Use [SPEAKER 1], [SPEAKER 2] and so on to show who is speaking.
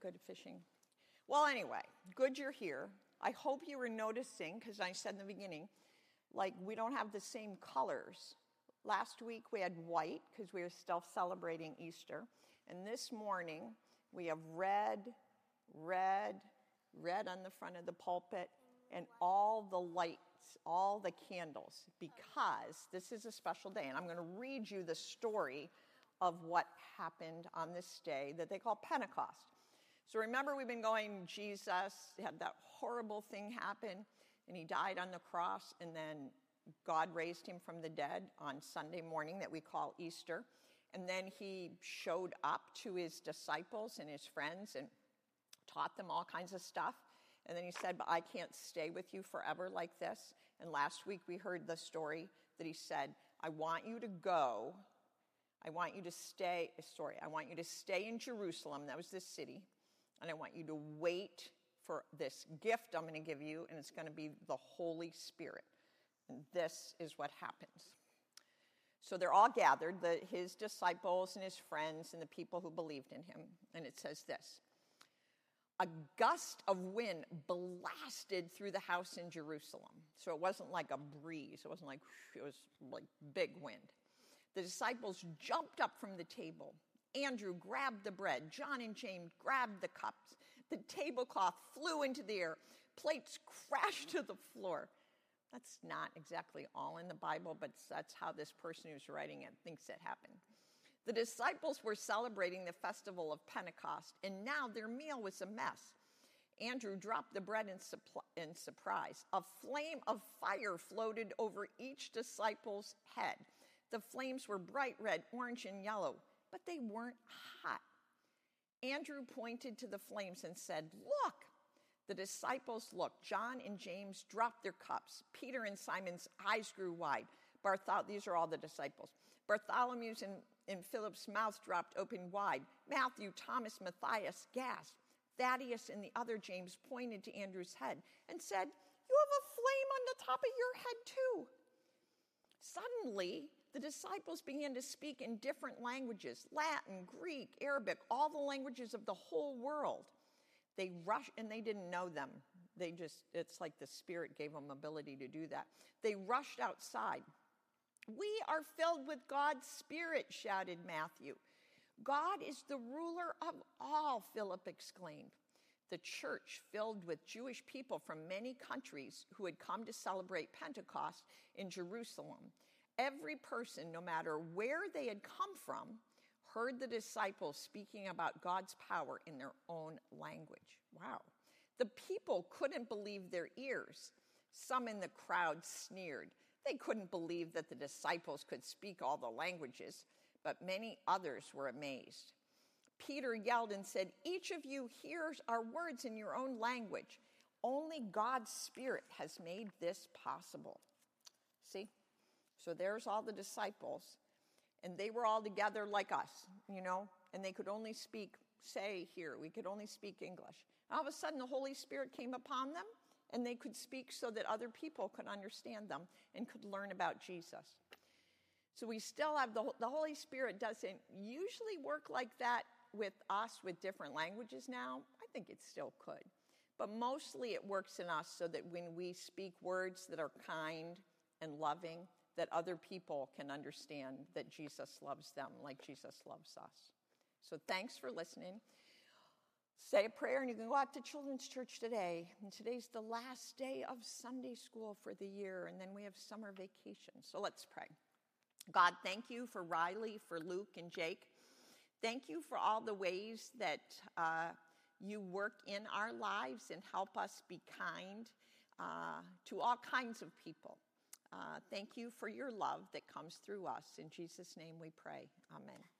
[SPEAKER 1] good at fishing. Well, anyway, good you're here. I hope you were noticing, because I said in the beginning, like we don't have the same colors. Last week we had white because we were still celebrating Easter. And this morning we have red, red, red on the front of the pulpit, and all the lights, all the candles, because this is a special day. And I'm going to read you the story of what happened on this day that they call Pentecost. So remember, we've been going, Jesus had that horrible thing happen, and he died on the cross, and then God raised him from the dead on Sunday morning that we call Easter. And then he showed up to his disciples and his friends and taught them all kinds of stuff. And then he said, But I can't stay with you forever like this. And last week we heard the story that he said, I want you to go. I want you to stay, sorry, I want you to stay in Jerusalem. That was this city. And I want you to wait for this gift I'm going to give you, and it's going to be the Holy Spirit. And this is what happens. So they're all gathered, the, his disciples and his friends and the people who believed in him. And it says this a gust of wind blasted through the house in Jerusalem. So it wasn't like a breeze, it wasn't like, it was like big wind. The disciples jumped up from the table. Andrew grabbed the bread. John and James grabbed the cups. The tablecloth flew into the air. Plates crashed to the floor. That's not exactly all in the Bible, but that's how this person who's writing it thinks it happened. The disciples were celebrating the festival of Pentecost, and now their meal was a mess. Andrew dropped the bread in, suppl- in, surprise. A flame of fire floated over each disciple's head. The flames were bright red, orange, and yellow, but they weren't hot. Andrew pointed to the flames and said, Look! The disciples looked. John and James dropped their cups. Peter and Simon's eyes grew wide. Barthol- these are all the disciples. Bartholomew's and, and Philip's mouth dropped open wide. Matthew, Thomas, Matthias gasped. Thaddeus and the other James pointed to Andrew's head and said, You have a flame on the top of your head, too. Suddenly, the disciples began to speak in different languages Latin, Greek, Arabic, all the languages of the whole world. They rushed, and they didn't know them. They just, it's like the Spirit gave them ability to do that. They rushed outside. We are filled with God's Spirit, shouted Matthew. God is the ruler of all, Philip exclaimed. The church, filled with Jewish people from many countries who had come to celebrate Pentecost in Jerusalem, every person, no matter where they had come from, heard the disciples speaking about God's power in their own language. Wow. The people couldn't believe their ears. Some in the crowd sneered. They couldn't believe that the disciples could speak all the languages, but many others were amazed. Peter yelled and said, Each of you hears our words in your own language. Only God's Spirit has made this possible. See? So there's all the disciples, and they were all together like us, you know, and they could only speak, say here, we could only speak English. All of a sudden, the Holy Spirit came upon them, and they could speak so that other people could understand them and could learn about Jesus. So we still have the, the Holy Spirit doesn't usually work like that with us with different languages now. I think it still could. But mostly it works in us so that when we speak words that are kind and loving, that other people can understand that Jesus loves them like Jesus loves us. So thanks for listening. Say a prayer, and you can go out to Children's Church today. And today's the last day of Sunday school for the year, and then we have summer vacation. So let's pray. God, thank you for Riley, for Luke, and Jake. Thank you for all the ways that uh, you work in our lives and help us be kind uh, to all kinds of people. Uh, thank you for your love that comes through us. In Jesus' name we pray. Amen.